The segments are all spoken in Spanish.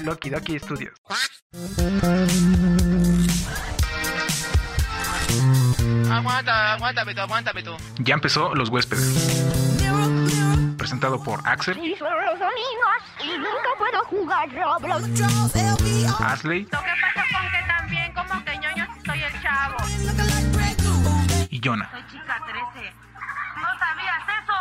Loki Doki Studios. Aguanta, aguántame tú, aguántame tú. Ya empezó Los Huéspedes. Presentado por Axel, Y son los domingos y nunca puedo jugar Roblox. Asley Lo que pasa con que también como que ñoño soy el chavo. y Jonah. Soy chica 13. ¿No sabías eso?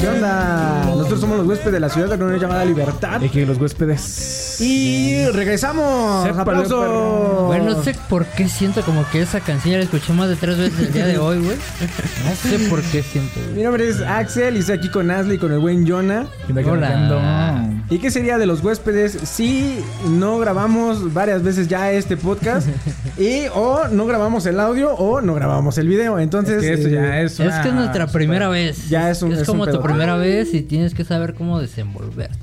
¿Qué onda? Nosotros somos los huéspedes de la ciudad con una llamada Libertad. Y que los huéspedes. Y regresamos. ¡Aplausos! perro. Bueno, no sé por qué siento como que esa canción ya la escuché más de tres veces el día de hoy, güey. No sé por qué siento, Mi güey. nombre es Axel y estoy aquí con Ashley y con el buen Jonah. Hola. ¿Y qué sería de los huéspedes si no grabamos varias veces ya este podcast? y o no grabamos el audio o no grabamos el video. Entonces. Es que eso eh, ya es. Es una que es nuestra super- primera vez. Ya es un- es un como tu pedo. primera vez y tienes que saber cómo desenvolverte.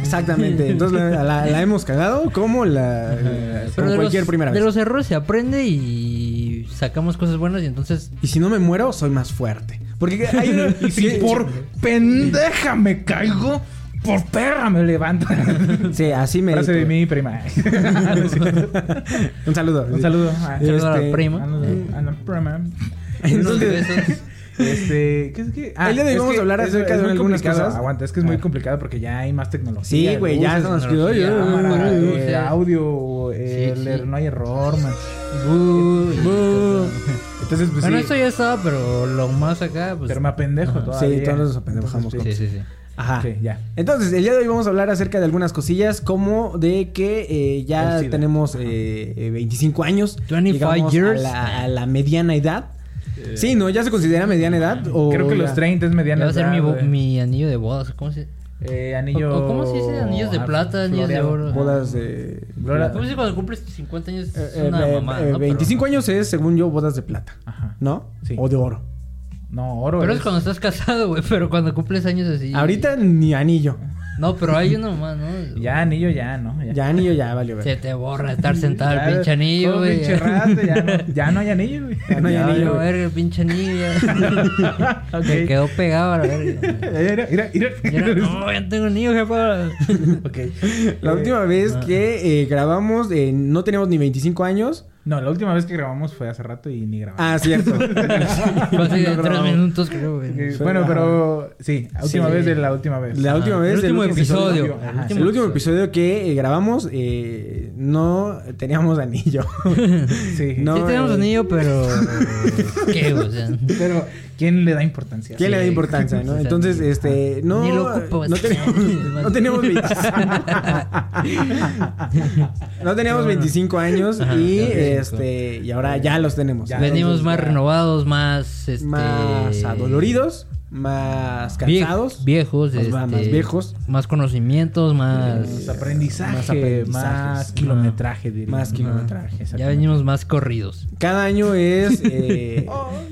Exactamente. Entonces la, la- la hemos cagado como la. Pero como de cualquier los, primera de vez. los errores se aprende y sacamos cosas buenas y entonces Y si no me muero, soy más fuerte. Porque hay una. Y si por pendeja me caigo, por perra me levanto. Sí, así me. Frase de mi prima. Un saludo. Un saludo. a- Saludo a la Este, prima. a la- prima. Entonces, besos. Este, ¿qué es que? El día de hoy vamos que a hablar acerca de algunas complicado. cosas. Aguanta, es que es muy Ah. complicado porque ya hay más tecnología. Sí, güey, ya ay, luces. eh, audio, eh, Sí, el- sí. no hay error, man. Entonces, pues Bueno, sí, esto ya estaba, pero lo más acá, pues. pero me apendejo todavía. Sí, todos nos apendejamos Entonces, Sí, sí, sí. Ajá. Sí, ya. Entonces, el día de hoy vamos a hablar acerca de algunas cosillas, como de que eh, ya El tenemos eh, eh, 25 años. 25 llegamos years. A la, a la mediana edad. Sí, ¿no? ¿Ya se considera mediana edad? O Creo que ya? los 30 es mediana. va a ser mi, edad, bo- güey. mi anillo de bodas. ¿Cómo se Eh, anillo. o- o ¿cómo se dice? Anillos de ah, plata, anillos de oro. Bodas de... ¿Cómo se dice cuando cumples 50 años? Es Eh, una eh, mamada, eh, ¿no? 25 Pero- años es, según yo, bodas de plata. Ajá. ¿No? Sí. O de oro. No, oro. Pero es es cuando estás casado, güey. Pero cuando cumples años así. Ahorita ni anillo. No, pero hay uno más, ¿no? Ya, anillo, ya, ¿no? Ya anillo ya valió. ver. Se te borra estar sentado Ya, el pinche anillo, todo güey. pinche rato, ya, no, ya no hay anillo, güey. Ya no hay Ya anillo, valió verga el pinche anillo. Se quedó pegado a la verga. Mira, mira, mira. No, ya tengo anillo, jefa. Ok. La Eh, última vez que eh, grabamos, eh, no teníamos ni 25 años. No, la última vez que grabamos fue hace rato y ni grabamos. Ah, cierto. De No tres minutos, creo. Eh, bueno, pero sí, la última Sí. vez de la última vez. La última Ah, vez. el último episodio. Ajá, El último episodio que eh, grabamos, eh, no teníamos anillo. Sí. No, sí tenemos eh, anillo, pero... O sea... Pero, ¿quién le da importancia? ¿Quién le da Sí. importancia, no? Entonces, este, no, Ni lo ocupo, no teníamos, no teníamos 25, no teníamos 25 años y, 25. Este, y ahora ya los tenemos. Ya. Venimos más ya renovados, más... Este... más adoloridos, más cansados, Viejos. más, este, más viejos, Más conocimientos, más... Más aprendizaje, Más kilometraje, diría. Más kilometraje. Ya venimos más corridos. Cada año es eh,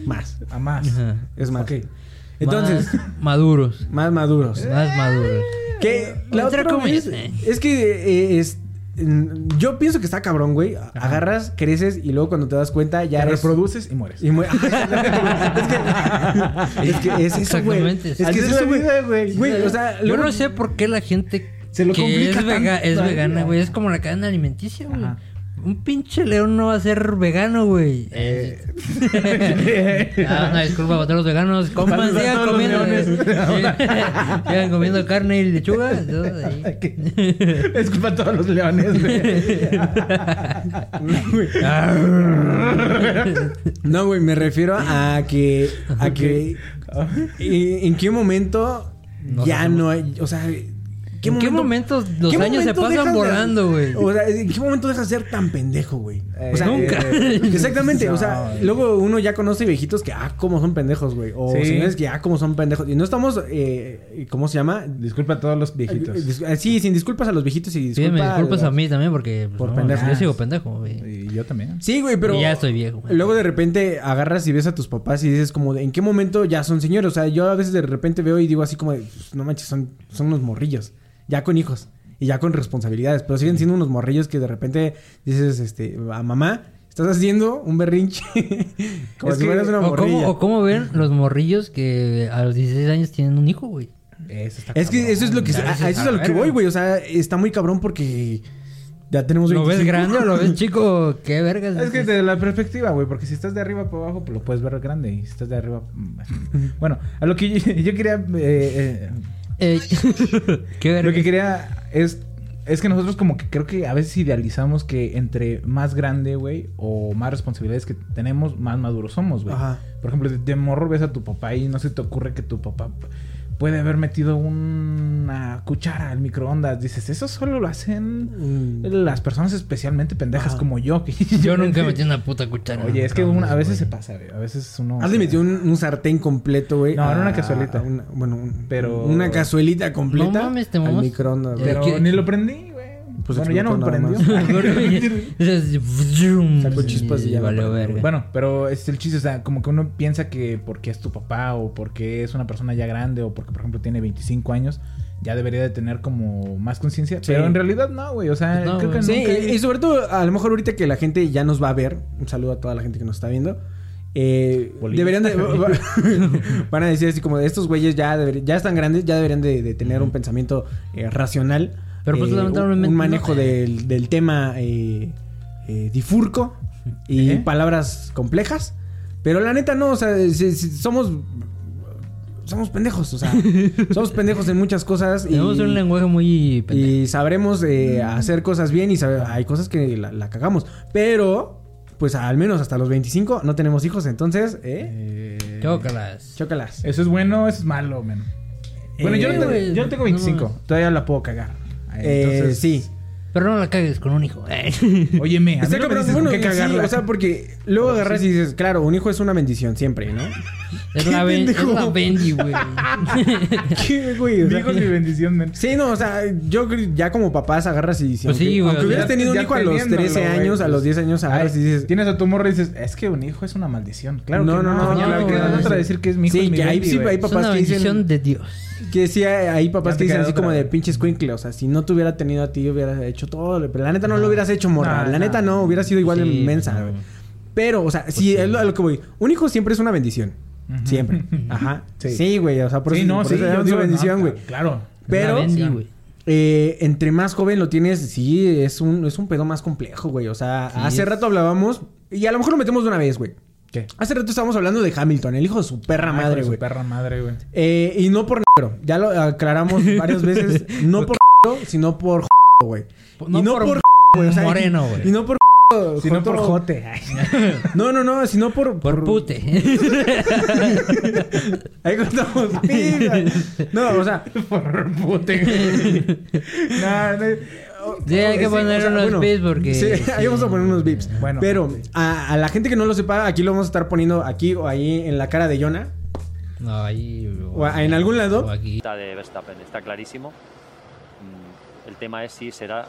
más, A más. Ajá. es más. Ok. Entonces, Más maduros. más maduros. Más maduros. Que la otra comillas, vez- eh. es que eh, es yo pienso que está cabrón, güey. Agarras, creces y luego cuando te das cuenta ya Te eres reproduces y mueres. y es que es que es eso, güey. Es que es es eso, la güey. vida, güey. Güey, o sea, Yo luego- no sé por qué la gente Se lo que complica es, vega- es vegana, güey. Es como la cadena alimenticia, güey. Un pinche león no va a ser vegano, güey. Eh. ah, una disculpa para todos los veganos. Coman, sigan comiendo. sigan comiendo carne y lechuga. entonces, ahí. Es culpa a todos los leones, güey. No, güey, me refiero a que a que ¿en, en qué momento Nos ya no hay, o sea, ¿En qué momentos los qué años se momento pasan volando, güey? O sea, ¿en qué momento dejas de ser tan pendejo, güey? O sea, Nunca. eh, exactamente, o sea, luego uno ya conoce viejitos que, ah, cómo son pendejos, güey. O Sí. señores que, ah, cómo son pendejos. Y no estamos, eh, ¿cómo se llama? Disculpa a todos los viejitos. Eh, eh, Sí, sin disculpas a los viejitos y disculpas Pídeme disculpas a mí también porque pues, Por no, pendejo. yo sigo pendejo, güey. Y yo también. Sí, güey, pero... Y ya estoy viejo, güey. Luego de repente agarras y ves a tus papás y dices como, de, ¿en qué momento ya son señores? O sea, yo a veces de repente veo y digo así como, "Pues, no manches, son, son unos morrillos. Ya con hijos. Y ya con responsabilidades. Pero siguen siendo unos morrillos que de repente dices, este, a mamá, estás haciendo un berrinche. como Es si que- fueras una O morrilla. cómo, o cómo ven los morrillos que a los 16 años tienen un hijo, güey. Eso está Es que eso es lo que... A, eso es a lo que voy, güey. O sea, está muy cabrón porque... Ya tenemos ¿Lo ves 25. grande o lo ves chico? ¿Qué vergas? Es que desde la perspectiva, güey, porque si estás de arriba para abajo, pues lo puedes ver grande. Y si estás de arriba. mm, bueno, a lo que yo, yo quería. eh, Eh, ¿Qué eh, lo que quería es. Es que nosotros, como que creo que a veces idealizamos que entre más grande, güey, o más responsabilidades que tenemos, más maduros somos, güey. Ajá. Por ejemplo, de, de morro ves a tu papá y no se te ocurre que tu papá puede haber metido una cuchara al microondas. Dices, eso solo lo hacen Mm. las personas especialmente pendejas como yo. que Yo nunca metí una puta cuchara. Oye, es que una- a veces se pasa, güey. A veces uno. Has de metido un, un sartén completo, güey. No, era una a- cazuelita. una- bueno, un- Pero- Una cazuelita completa. No mames, te al microondas, güey. Pero ¿Qué? ni lo prendí, güey. Pues bueno, ya no me prendió. Sacó chispas y ya no Valió prendió, verga. bueno, pero es el chiste, o sea, como que uno piensa que porque es tu papá o porque es una persona ya grande o porque, por ejemplo, tiene 25 años, ya debería de tener como más conciencia. Sí. Pero en realidad no, güey. O sea, Pues no, creo que. Sí, nunca... y, y sobre todo, a lo mejor ahorita que la gente ya nos va a ver, un saludo a toda la gente que nos está viendo. eh, deberían de. van a decir así como: estos güeyes ya, deber- ya están grandes, ya deberían de, de tener un pensamiento eh, racional. Pero, pues, eh, un- lamentablemente Un no. manejo del, del tema eh, eh, difurco y ¿Eh? palabras complejas. Pero la neta no, o sea, si- si somos. Somos pendejos, o sea, somos pendejos en muchas cosas. y- Tenemos un lenguaje muy pendejo. y sabremos eh, hacer cosas bien y sabe- hay cosas que la, la cagamos. Pero, pues al menos hasta los 25 no tenemos hijos, entonces, ¿eh? Eh, Chócalas. Chócalas. Eso es bueno, eso es malo, men. Bueno, yo, no Eh, yo no tengo no 25. mames. Todavía la puedo cagar. Eh, sí. Pero no la cagues con un hijo. Óyeme, a mí Está no me dices con sí, o sea, porque luego agarras y dices, claro, un hijo es una bendición siempre, ¿no? Es ¿Qué la, ben- es la Bendy, güey. ¿Qué, güey? O Mi sea, hijo es mi bendición, men. Sí, no, o sea, yo ya como papás agarras y... si Pues aunque, sí, güey, aunque o sea, hubieras ya- tenido un hijo a los teniéndolo, 13 güey, años, a pues, los 10 años agarras Ay, y dices... Tienes a tu morro y dices, es que un hijo es una maldición. Claro No, que no, no, no, no otra decir que es mi hijo. Sí, es mi que ahí baby, sí güey. hay Es papás una que dicen- bendición de Dios. Que sí, hay papás que dicen así como de güey. pinche escuincle. O sea, si no te hubiera tenido a ti, hubieras hecho todo. Pero la neta no lo hubieras hecho, morra. No, la neta no, hubiera sido igual de Sí, inmensa, no. Pero, o sea, sí, es lo- a lo que voy. Un hijo siempre es una bendición. Siempre. Ajá. Sí. Sí, güey. O sea, por sí, eso, no, por sí, eso yo es digo, una bendición, no, güey. Claro. Pero-. Eh, entre más joven lo tienes, sí, es un, es un pedo más complejo, güey. O sea, hace es- rato hablábamos, y a lo mejor lo metemos de una vez, güey. ¿Qué? Hace rato estábamos hablando de Hamilton, el hijo de su perra madre, con su güey. perra madre, güey. Eh, y no por negro. Ya lo aclaramos varias veces. No por negro, sino por güey. No y no por por, güey. o sea, moreno, Y güey. no por Si no por jote. No, no, no, sino por Por pute. Ahí contamos. No, o sea, por pute. no, no. Sí, hay que poner o unos bueno, beats porque... Sí, ahí vamos a poner unos beeps. Bueno. Pero a, a la gente que no lo sepa, aquí lo vamos a estar poniendo aquí o ahí en la cara de Jonah. No, ahí... O a- en algún lado. O aquí. Está de Verstappen, está clarísimo. Mm, El tema es si será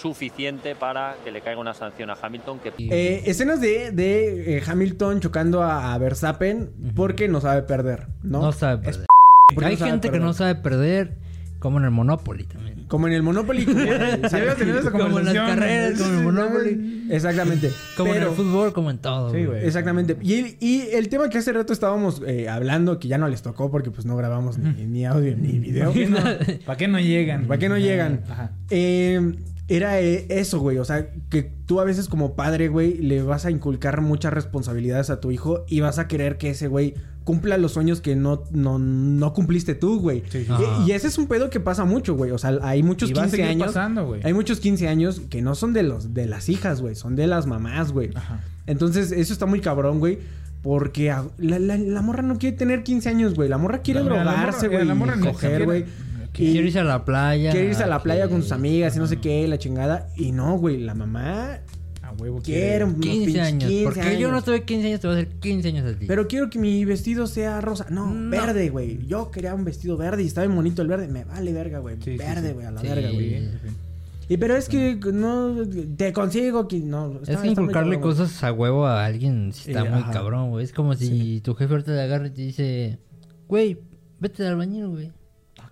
suficiente para que le caiga una sanción a Hamilton que Eh, escenas de, de eh, Hamilton chocando a, a Verstappen porque no sabe perder, ¿no? No sabe Es perder. porque Hay no sabe gente que perder. no sabe perder, como en el Monopoly también. Como en el Monopoly. habíamos tenido esa Como en las carreras, como en el Monopoly. Exactamente. Como en el fútbol, como en todo. Sí, güey. Exactamente. Y el, y el tema que hace rato estábamos eh, hablando, que ya no les tocó porque pues no grabamos ni, ni audio ni video. ¿Para qué no, ¿Para qué no llegan? ¿Para qué no llegan? Ajá. Eh, era eh, eso, güey. O sea, que tú a veces como padre, güey, le vas a inculcar muchas responsabilidades a tu hijo y vas a querer que ese güey cumpla los sueños que no, no, no cumpliste tú, güey. Sí, sí. Ajá. Y, y ese es un pedo que pasa mucho, güey. O sea, hay muchos Y va a 15 seguir años. pasando, güey. Hay muchos 15 años que no son de los de las hijas, güey. Son de las mamás, güey. Ajá. Entonces, eso está muy cabrón, güey. Porque la, la- la morra no quiere tener 15 años, güey. La morra quiere La- drogarse, morra- güey. la morra y ni coger, siquiera- Quiero irse a la playa. Quiere irse a la playa con sus amigas y no sé qué, la chingada. Y no, güey. La mamá A huevo quiere unos 15 pinches años. 15 Porque yo no tuve 15 años, te voy a hacer 15 años a ti. Pero quiero que mi vestido sea rosa. No, No. verde, güey. Yo quería un vestido verde y estaba bien bonito el verde. Me vale verga, güey. Sí, verde, sí. güey, a la verga, güey. Y pero es que no te consigo que no. Es que inculcarle cabrón, cosas a huevo a alguien sí está Eh, muy ajá. cabrón, güey. Es como si tu jefe ahorita te agarra y te dice, güey, vete al bañero, güey.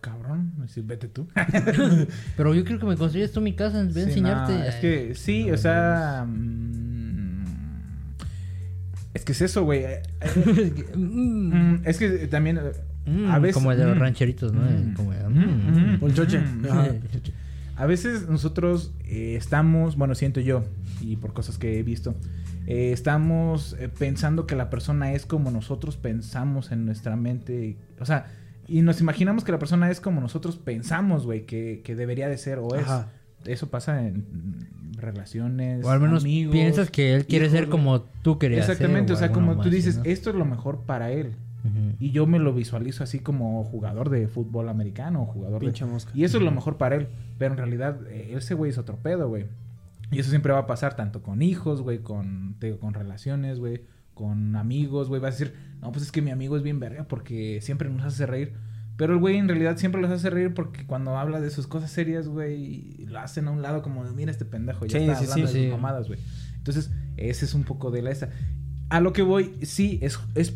Cabrón. Sí, vete tú. Pero yo quiero que me construyas tú mi casa, voy a Sí, enseñarte. no, es que sí, o sea. mm, Es que es eso, güey. Eh, Mm. Es que también. eh, Mm, a veces- como el de los rancheritos, ¿no? Como, Ajá. Ponchoche. A veces nosotros eh, estamos, bueno, siento yo, y por cosas que he visto, eh, estamos eh, pensando que la persona es como nosotros pensamos en nuestra mente. O sea, y nos imaginamos que la persona es como nosotros pensamos, güey, que, que debería de ser o es. Ajá. Eso pasa en relaciones. O al menos amigos, piensas que él quiere hijos, ser como tú querías ser, Exactamente, o sea, como tú dices, ¿no? esto es lo mejor para él. Y yo me lo visualizo así como jugador de fútbol americano, jugador Pinche de... mosca. Y eso es lo mejor para él. Pero en realidad, eh, ese güey es otro pedo, güey. Y eso siempre va a pasar tanto con hijos, güey, con, te digo, con relaciones, güey, con amigos, güey. Vas a decir, no, pues es que mi amigo es bien verga porque siempre nos hace reír. Pero el güey en realidad siempre los hace reír porque cuando habla de sus cosas serias, güey, lo hacen a un lado como de, mira este pendejo, ya Sí, está sí, hablando sí, de sus sí. mamadas, güey. Entonces, ese es un poco de la esa. A lo que voy, sí, es, es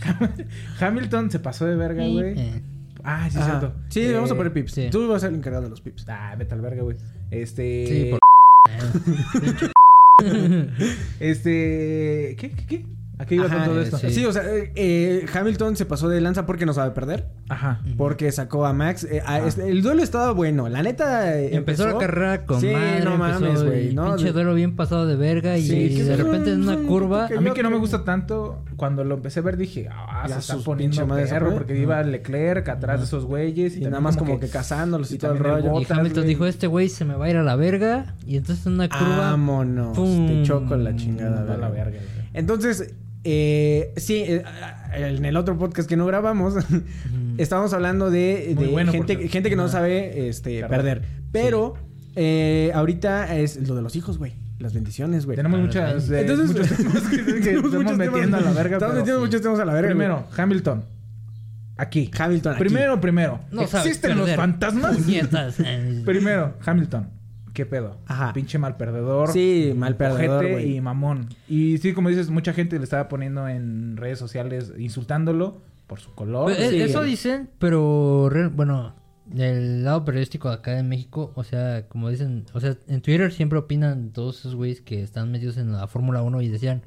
Hamilton se pasó de verga, güey. Eh. Ah, sí, es Ajá. cierto. Sí, Eh, vamos a poner pips. sí. Tú vas a ser el encargado de los pips. Ah, vete al verga, güey. Este. Sí, por... Este. ¿Qué? ¿Qué? ¿Qué? ¿A qué iba Ajá, con todo eh, esto? sí. Sí, o sea, eh, eh, Hamilton se pasó de lanza porque no sabe perder. Ajá. Porque sacó a Max. eh, a- este, el duelo estaba bueno. La neta. eh, Empezó, la carrera con Sí, madre, no empezó mames, güey. No, pinche duelo bien pasado de verga y que de repente en es una un curva... A mí que no me que- gusta tanto, cuando lo empecé a ver dije, ah, Ya se está sus poniendo pinche madre se perro porque iba Leclerc atrás de esos güeyes y, Y nada más como que, cazándolos y, y todo el rollo. Y botas, Hamilton güey. dijo, este güey se me va a ir a la verga. Y entonces en una curva... Vámonos. ¡pum! Te choco la chingada. Va a la verga. verga, güey. Entonces, eh, sí, eh, en el otro podcast que no grabamos, estábamos hablando de, Muy de bueno, gente, que no sabe este, Perder. perder. Pero eh, ahorita es lo de los hijos, güey. Las bendiciones, güey. Tenemos Ah, muchas, eh, Entonces, muchos temas que, que tenemos estamos muchos metiendo temas- a la verga. Estamos pero- metiendo muchos temas a la verga. güey. Primero, Hamilton. Aquí. Hamilton. aquí. Primero, primero. No ¿Existen los fantasmas? Puñetas. Primero, Hamilton. ¿Qué pedo? Ajá. Pinche mal perdedor. Sí, mal perdedor, ojete y mamón. Y sí, como dices, mucha gente le estaba poniendo en redes sociales insultándolo por su color. Pues, sí. Eso dicen, pero bueno, del lado periodístico acá en México, o sea, como dicen, o sea, en Twitter siempre opinan todos esos güeyes que están metidos en la Fórmula 1 y decían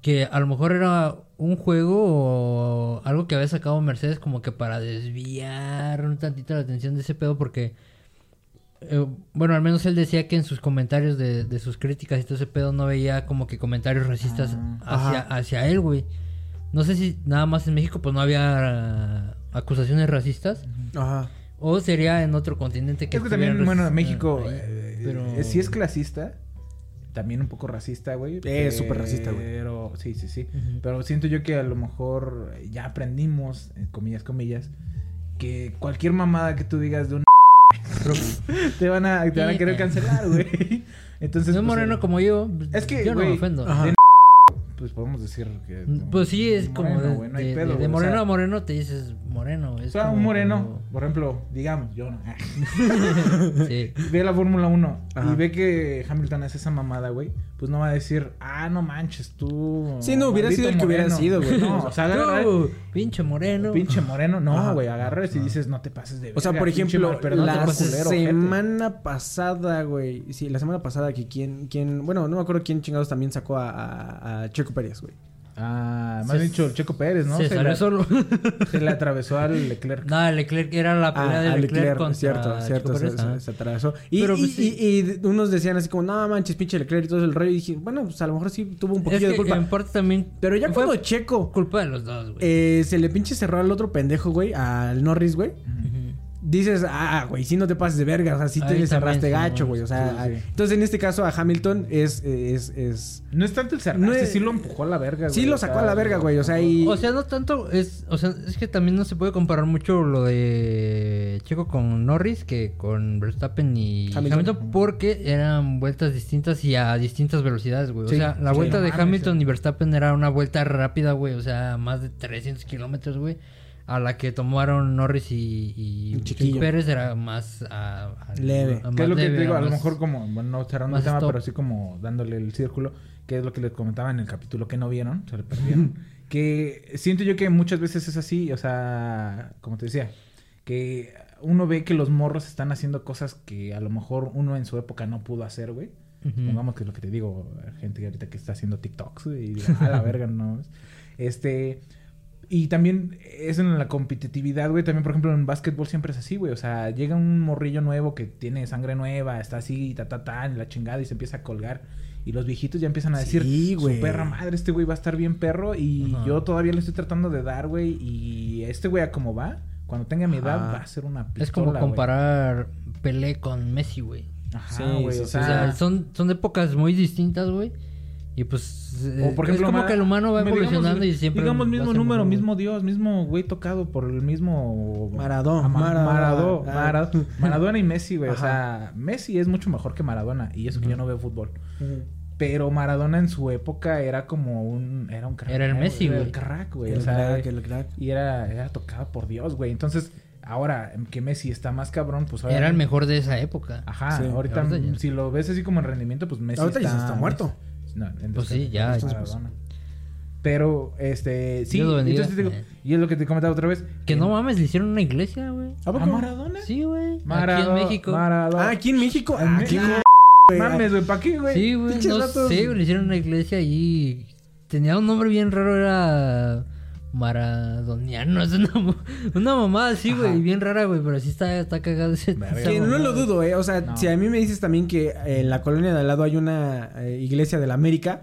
que a lo mejor era un juego o algo que había sacado Mercedes como que para desviar un tantito la atención de ese pedo porque eh, bueno, al menos él decía que en sus comentarios de, de sus críticas y todo ese pedo no veía como que comentarios racistas Ah, hacia, hacia él, güey. No sé si nada más en México pues no había uh, acusaciones racistas Ajá. o sería en otro continente que es que también, bueno, México, ahí, eh, pero eh, sí es clasista. También un poco racista, güey. Es súper racista, güey. Pero, sí, sí, sí. Pero siento yo que a lo mejor ya aprendimos, eh, comillas, comillas, que cualquier mamada que tú digas de un te van a, te van a querer cancelar, güey. Entonces, no es pues, moreno como yo, Es que, yo no güey, me ofendo. Ajá. de pues podemos decir que Pues sí, es como moreno, de, güey, no hay de- pedo, de- de güey, o moreno sea, a moreno te dices moreno. Es O sea, como- un moreno, por ejemplo, digamos, yo no. Sí. ve la Fórmula 1 Ajá. y ve que Hamilton hace esa mamada, güey, pues no va a decir, ah, no manches, tú. Sí, no, hubiera sido el que hubiera moreno". sido, güey. No, o sea, Tú, pinche moreno. pinche moreno, no, güey, agarras y dices, no te pases de O sea, verga, por ejemplo, perdedor, la culero, ojete". semana pasada, güey. Sí, la semana pasada que quien, quien, bueno, no me acuerdo quién chingados también sacó a, a, a Checo Pérez, güey. Ah, más Se- dicho, el Checo Pérez, ¿no? Se salió le, solo. se le atravesó al Leclerc. no, Leclerc era la pelea Ah, de Leclerc, Leclerc, contra cierto, cierto, Checo se, Pérez, se- se atravesó. Y, Pero, y- pues, sí. y- unos decían así como, no manches, pinche Leclerc y todo el rollo. Y dije, bueno, pues a lo mejor sí tuvo un Es poquillo que de culpa. en parte también Pero ya fue cuando Checo culpa de los dos, güey. eh, se le pinche cerró al otro pendejo, güey, al Norris, güey. Dices, ah, güey, sí no te pases de verga, o sea, sí te cerraste gacho, güey, o sea, sí, sí. entonces en este caso a Hamilton es, es, es, No es tanto el cerraste, No es- sí lo empujó a la verga, sí güey, lo o sacó sea, a la verga, güey, o sea, y, O sea, no tanto es, o sea, es que también no se puede comparar mucho lo de Checo con Norris que con Verstappen y Hamilton. Hamilton, porque eran vueltas distintas y a distintas velocidades, güey. Sí, o sea, la sí, vuelta no de mames, Hamilton sí. y Verstappen era una vuelta rápida, güey, o sea, más de 300 kilómetros, güey. A la que tomaron Norris y, y chiquillo. Pérez era más a- a- Leve. a- ¿Qué es lo que te digo? A lo mejor como, bueno, no cerrando el tema, stop. pero así como dándole el círculo, que es lo que les comentaba en el capítulo que no vieron, se le perdieron. que siento yo que muchas veces es así, o sea, como te decía, que uno ve que los morros están haciendo cosas que a lo mejor uno en su época no pudo hacer, güey. Pongamos que es lo que te digo, gente que ahorita que está haciendo TikToks y a la verga, no. Este. Y también es en la competitividad, güey. También, por ejemplo, en básquetbol siempre es así, güey. O sea, llega un morrillo nuevo que tiene sangre nueva, está así, ta, ta, ta, en la chingada y se empieza a colgar. Y los viejitos ya empiezan a decir, Sí, güey. su perra madre, este güey va a estar bien perro. Y Ajá. yo todavía le estoy tratando de dar, güey. Y este güey, a como va, cuando tenga mi edad, Ajá. va a ser una pistola, Es como comparar Pelé con Messi, güey. Ajá, Sí, güey. sí, o sí. sea, O sea, son, son épocas muy distintas, güey. Y pues O por ejemplo, es como que el humano va digamos, evolucionando y siempre... Digamos mismo número, mejor, güey. mismo Dios, mismo güey tocado por el mismo... Maradó. Maradó, Ah. Mara- Maradona y Messi, güey. O sea, Messi es mucho mejor que Maradona. Y eso que yo no veo fútbol. Pero Maradona en su época era como un... Era un crack. Era el Messi, Era güey. el crack, güey. El o sea, crack, el crack. Y era, era tocado por Dios, güey. Entonces, ahora que Messi está más cabrón, pues ahora... Era el mejor de esa época. Ajá, Sí. ahorita, Ahorita ya. si lo ves así como en rendimiento, pues Messi Ahorita ya está... está muerto. No, en Pues sí, ya, Es ya. Maradona. Pero, este, sí, entonces digo, y es lo que te comentaba otra vez. Que no mames, le hicieron una iglesia, güey. ¿A ¿A? Maradona? Sí, güey. Aquí en México. Maradona. Ah, aquí en México. Ah, güey. Mames, güey, ¿para qué, güey? Sí, güey. No sé, güey, le hicieron una iglesia y tenía un nombre bien raro, era maradoniano, es una, mo- una mamada así, güey, bien rara, güey, pero sí está, está cagado ese. Que no lo dudo, ¿eh? O sea, No. si a mí me dices también que en la colonia de al lado hay una eh, iglesia de la América,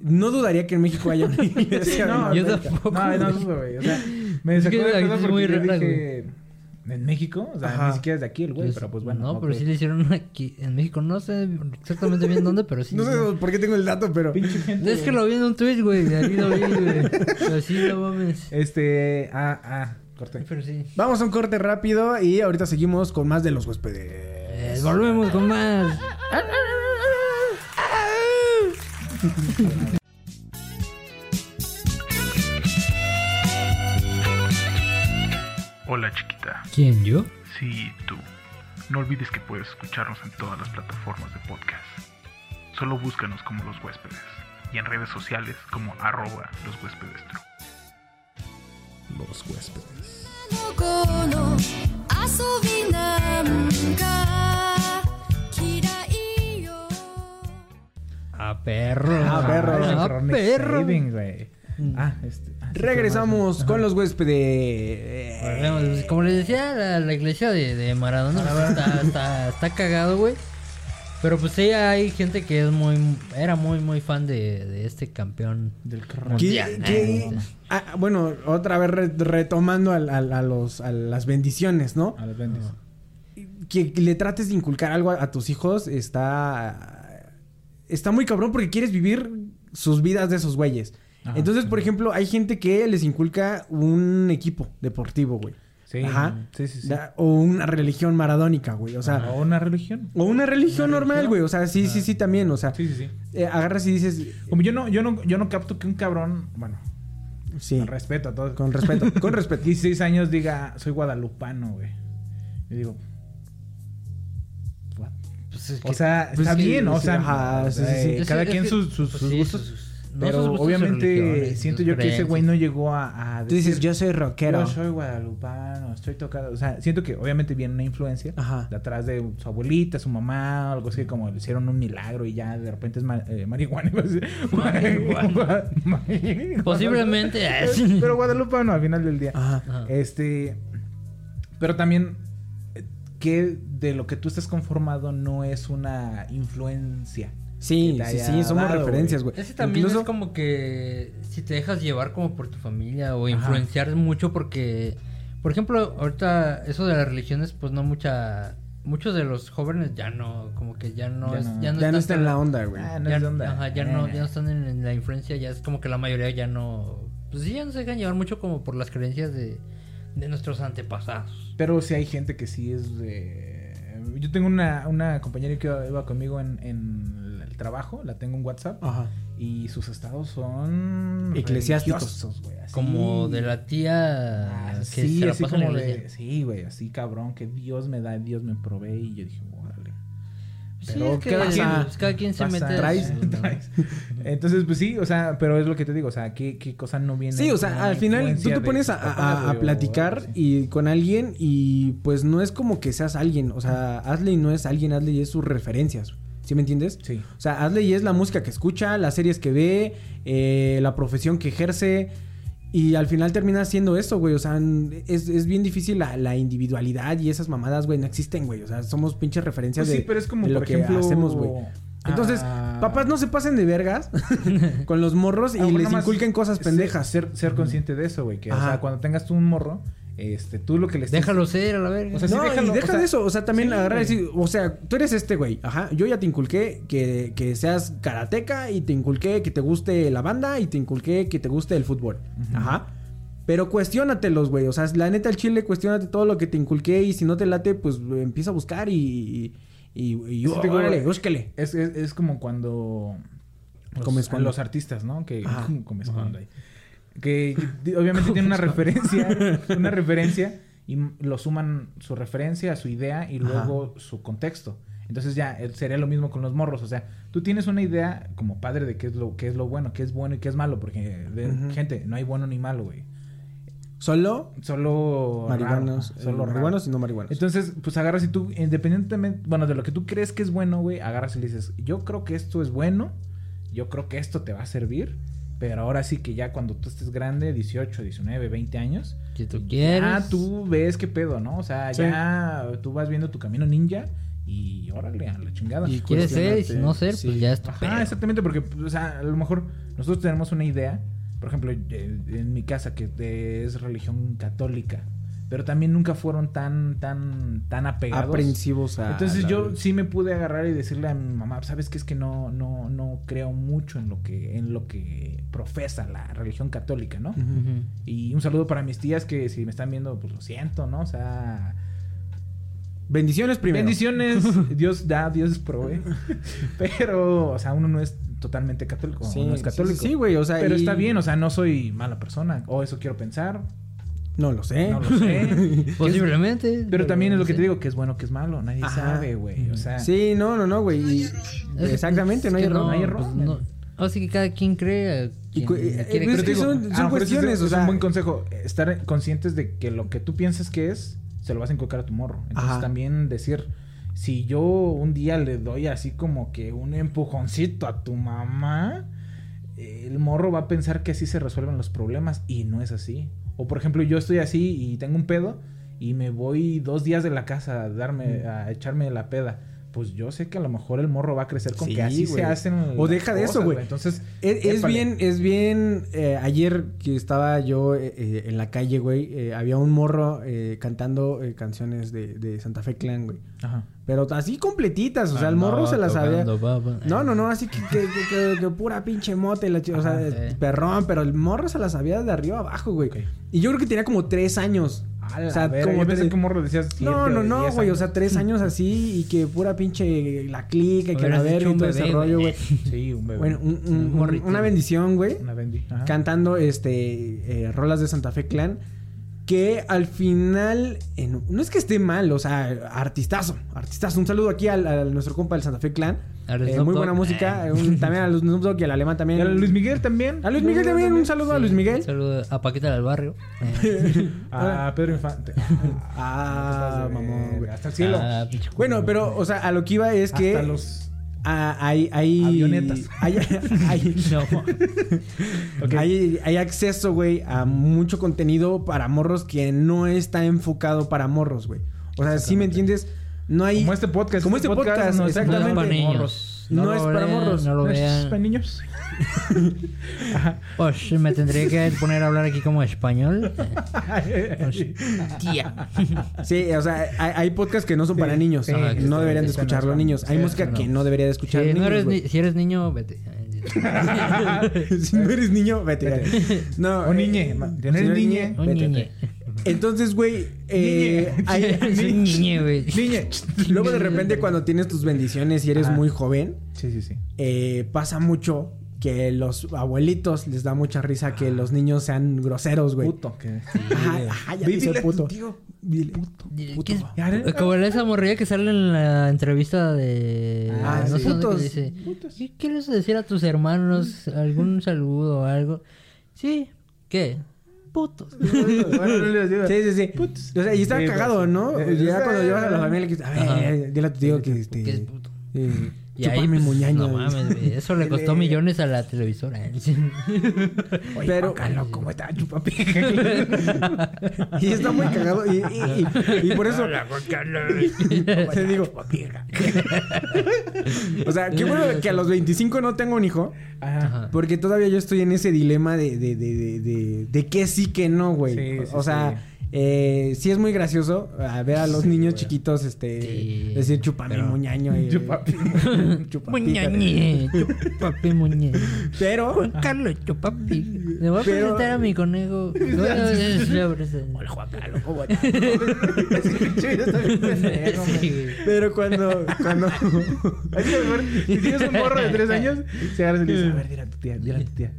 no dudaría que en México haya una iglesia No, de yo la América. tampoco. No, no, dudo, güey. O sea, me Es sacó de es muy rara, dije... ¿En México? O sea, Ajá. ni siquiera es de aquí el güey, Pues, pero pues bueno. No, pero sí le hicieron aquí en México, no sé exactamente bien dónde, pero sí. No sé por qué tengo el dato, pero... Pinche gente, Es que lo vi en un tweet, güey, de ahí lo vi, güey. Pero sí, no mames. Este... Ah, ah, corté. Pero sí. Vamos a un corte rápido y ahorita seguimos con más de los Eh, huéspedes. volvemos con más. Hola chiquita. ¿Quién, yo? Sí, tú. No olvides que puedes escucharnos en todas las plataformas de podcast. Solo búscanos como los huéspedes y en redes sociales como arroba los huéspedes. Los huéspedes. A perro. A perro. A perro. Güey. Ah, este... ah, sí, Regresamos Ajá. con los huéspedes. Pues, Como les decía, la, la iglesia de, de Maradona está, está, está cagado, güey. Pero pues sí, hay gente que es muy, era muy, muy fan de, de este campeón. Del ¿Qué- mundial. qué- ah, bueno, otra vez re- retomando a, los, a las bendiciones, ¿no? A los bendes. Que le trates de inculcar algo a, a tus hijos está... Está muy cabrón porque quieres vivir sus vidas de esos güeyes. Ajá. Entonces, por ejemplo, hay gente que les inculca un equipo deportivo, güey. Sí, Ajá. sí, sí, sí. Da- O una religión maradónica, güey. O sea, o una religión. o una religión Una normal, religión. güey. O sea, sí, sí, sí, también. O sea, Sí, sí, sí. eh, agarras y dices, Como yo no, yo no, yo no capto que un cabrón, bueno, sí, con respeto a todos, con respeto, con respeto. 16 años diga, soy guadalupano, güey. Yo digo, what? pues, es o sea, pues está que- bien, o sí, sea, ajá, sí, sí, sí. eh, cada es quien que- sus, sus, pues sus sí, gustos. sus- no pero obviamente siento yo que ese güey no llegó a, a Tú dices, decir, yo soy rockero. yo soy guadalupano, estoy tocado. O sea, siento que obviamente viene una influencia Ajá. de atrás de su abuelita, su mamá, algo así como le hicieron un milagro y ya de repente es ma- eh, marihuana. decir. Marihuana. Posiblemente. Pero guadalupano al final del día. Ajá. Ajá. Este. Pero también. eh, Que de lo que tú estás conformado no es una influencia. Sí, sí, sí, somos dado, referencias, güey. Ese también Incluso- es como que si te dejas llevar como por tu familia o Ajá. influenciar mucho porque, por ejemplo, ahorita eso de las religiones, pues no mucha, muchos de los jóvenes ya no, como que ya no, Ya es- no- ya no, Ya no están está en la onda, güey. Ah, no ya, es de onda. ajá, ya no, ya no están en, en la influencia, ya es como que la mayoría ya no, pues sí, ya no se dejan llevar mucho como por las creencias de, de nuestros antepasados. Pero sí hay gente que sí es de. Yo tengo una, una compañera que iba conmigo en, en el trabajo, la tengo en WhatsApp. Ajá. Y sus estados son. Eclesiásticos. así. Como de la tía Ah, que sí, se la así pasa como de. Sí, güey, así cabrón, que Dios me da, Dios me provee. Y yo dije, órale. Sí, Pero es que cada quien- cada quien se Pasa- mete... traes- traes. Entonces, pues sí, o sea, pero es lo que te digo, o sea, ¿qué, qué cosa no viene? Sí, o sea, al final tú te pones a, papás, a- a güey, o platicar y con alguien y pues no es como que seas alguien. O sea, Asley no es alguien, Asley es sus referencias. ¿Sí me entiendes? Sí. O sea, Asley es la música que escucha, las series que ve, eh, la profesión que ejerce. Y al final termina siendo eso, güey. O sea, es, es bien difícil la, la individualidad y esas mamadas, güey, no existen, güey. O sea, somos pinches referencias Pues de, sí, pero es como, de lo que hacemos, güey. Entonces, ah, papás no se pasen de vergas con los morros y Ah, bueno, les inculquen cosas pendejas. Ser, ser consciente de eso, güey. Que, o Ajá. sea, cuando tengas tú un morro, este, tú lo que le estés- Déjalo ser, a la verga. O sea, sí, no, déjalo, y deja o sea, de eso, o sea, también sí, agarrar y decir, o sea, tú eres este güey, ajá, yo ya te inculqué que, que seas karateca y te inculqué que te guste la banda y te inculqué que te guste el fútbol, ajá. Pero cuestiónatelos, güey, o sea, la neta al chile, cuestiónate todo lo que te inculqué y si no te late, pues empieza a buscar y... y, y, y Es que te digo, órale, búsquele. Es, es, es como cuando los, Comes cuando. los artistas, ¿no? Que comes cuando ahí. Que obviamente tiene una referencia, una referencia y lo suman su referencia a su idea y luego su contexto. Entonces ya eh, sería lo mismo con los morros, o sea, tú tienes una idea como padre de qué es lo qué es lo bueno, qué es bueno y qué es malo, porque de- gente, no hay bueno ni malo, güey. Solo Solo marihuanos, raro, eh, solo raro. marihuanos y no marihuanos. Entonces, pues agarras y tú, independientemente, bueno, de lo que tú crees que es bueno, güey, agarras y le dices, yo creo que esto es bueno, yo creo que esto te va a servir, pero ahora sí que ya cuando tú estés grande, 18, 19, 20 años, Si tú quieres. ya tú ves qué pedo, ¿no? O sea, Sí. ya tú vas viendo tu camino ninja y órale, a la chingada. Y Quieres ser y si no ser, Sí. pues ya es tu Ajá, pedo. exactamente, porque, pues, o sea, a lo mejor nosotros tenemos una idea, por ejemplo, eh, en mi casa, que es religión católica, pero también nunca fueron tan, tan, tan apegados. Aprensivos a... Entonces yo sí me pude agarrar y decirle a mi mamá, sabes que es que no, no, no creo mucho en lo que, en lo que profesa la religión católica, ¿no? Y un saludo para mis tías que si me están viendo, pues lo siento, ¿no? O sea, Bendiciones primero. bendiciones, Dios da, Dios provee. Pero, o sea, uno no es totalmente católico, Sí, no es sí, católico. sí, sí, güey, o sea, Pero y- está bien, o sea, no soy mala persona, o eso quiero pensar, No lo sé. no lo sé. Posiblemente. Pero también es lo que te digo, que es bueno, que es malo, nadie Ajá. sabe, güey, o sea... Sí, no, no, no, güey. Exactamente, no hay error. no hay error, pues, men. no. Así que cada quien cree. quien cu- eh, quiere pues, creer. es que son- ese cuestiones, es, o es sea- un buen consejo. Estar conscientes de que lo que tú piensas que es, se lo vas a inculcar a tu morro. Entonces Ajá. también decir, si yo un día le doy así como que un empujoncito a tu mamá, el morro va a pensar que así se resuelven los problemas y no es así. O por ejemplo, yo estoy así y tengo un pedo y me voy dos días de la casa a darme, a echarme la peda. Pues yo sé que a lo mejor el morro va a crecer con Sí, que así se hacen. O deja de eso, güey. Entonces, Es, bien, es bien. eh, ayer que estaba yo eh, eh, en la calle, güey, eh, había un morro eh, cantando eh, canciones de, de Santa Fe Clan, güey. Ajá. Pero así completitas, o sea, el morro se las baba. No, no, no, así que, que, que- que- que pura pinche mote, la o sea, Ajá, perrón, pero el morro se las sabía de arriba abajo, güey. Y yo creo que tenía como tres años. O sea, como yo pensé tres- que morro decías No, no, no, güey, o sea, tres años así y que pura pinche la clica y que la verga y un todo ese bebé, rollo, güey. Sí, un bebé. Bueno, un- un- Un morrito. una bendición, güey. Una bendi. Ajá. Cantando este eh, rolas de Santa Fe Clan. Que al final, no es que esté mal, o sea, artistazo, artistazo. Un saludo aquí al, a nuestro compa del Santa Fe Clan. Eh, muy buena música. eh, un- también a los Snoop Dogg y al alemán también. Y a Luis Miguel también. A Luis Miguel también, un saludo a Luis Miguel. Un saludo a Paquita del barrio. A Pedro Infante. Ah, mamón, güey. Hasta el cielo. Ah, Bueno, pero, o sea, a lo que iba es que. Hasta los... ah, hay, hay. Avionetas. Hay, hay, Ok. hay, hay acceso, güey, a mucho contenido para morros que no está enfocado para morros, güey. O sea, si me entiendes, no hay. Como este podcast. Como este podcast, no es No es exactamente. para morros. niños. No lo es para vean, morros. No lo No es para vean. niños. Pues me tendría que poner a hablar aquí como español. Tía. Sí, o sea, hay, hay podcasts que no son para niños. sí, Ajá, no deberían de escucharlo los niños. Hay sí, música no. que no debería de escuchar Si, no niños. eres ni- si eres niño, vete. si no eres niño, vete. Vete. No, O eh, niñe. Tener si no eres niñe. Vete. Entonces, güey, eh, hay- niñe, güey. Niñe. luego de repente cuando tienes tus bendiciones y eres Ajá. muy joven, Sí, sí, sí. eh, pasa mucho que los abuelitos les da mucha risa que los niños sean groseros, güey. Puto. Que... Ajá, ajá, ya dice puto. tío. Dile, puto. ¿qué es- Ya, ¿eh? Como esa morrilla que sale en la entrevista de. Ah, no sí. sé que Putos. dice. ¿Qué quieres decir a tus hermanos? ¿Algún saludo o algo? Sí. ¿Qué? Putos. Bueno, no le digo. Sí, sí, sí. O sea, y está Sí, cagado, ¿no? eh, ya eh, cuando llevas a la familia, que, a ver, dile a tu tío que este. ¿Qué es puto? eh, Y ahí, Chúpame pues, muñaño, no mames, güey. Eso le costó millones a la televisora. Oye, Pero- Juan Carlos, ¿cómo está chupapi? Y está muy cagado. Y, y- y- y por eso. Te digo. o sea, qué bueno que a los 25 no tengo un hijo. Ajá. Porque todavía yo estoy en ese dilema de, de, de, de, de, de que sí, que no, güey. Sí, sí, o sea, sí. Eh, sí es muy gracioso a ver a los Sí, niños güey. chiquitos este Sí, decir chupame pero- muñaño. y- Chupapi. chupapi. Muñañe, chupapi, muñe. Pero Juan Carlos, chupapi. Le voy a Pero- presentar a mi conejo. Hola, Juan Carlos, pero cuando cuando si tienes un morro de tres años, se agarras y le dices, a ver, dile a tu tía, dile a tu tía.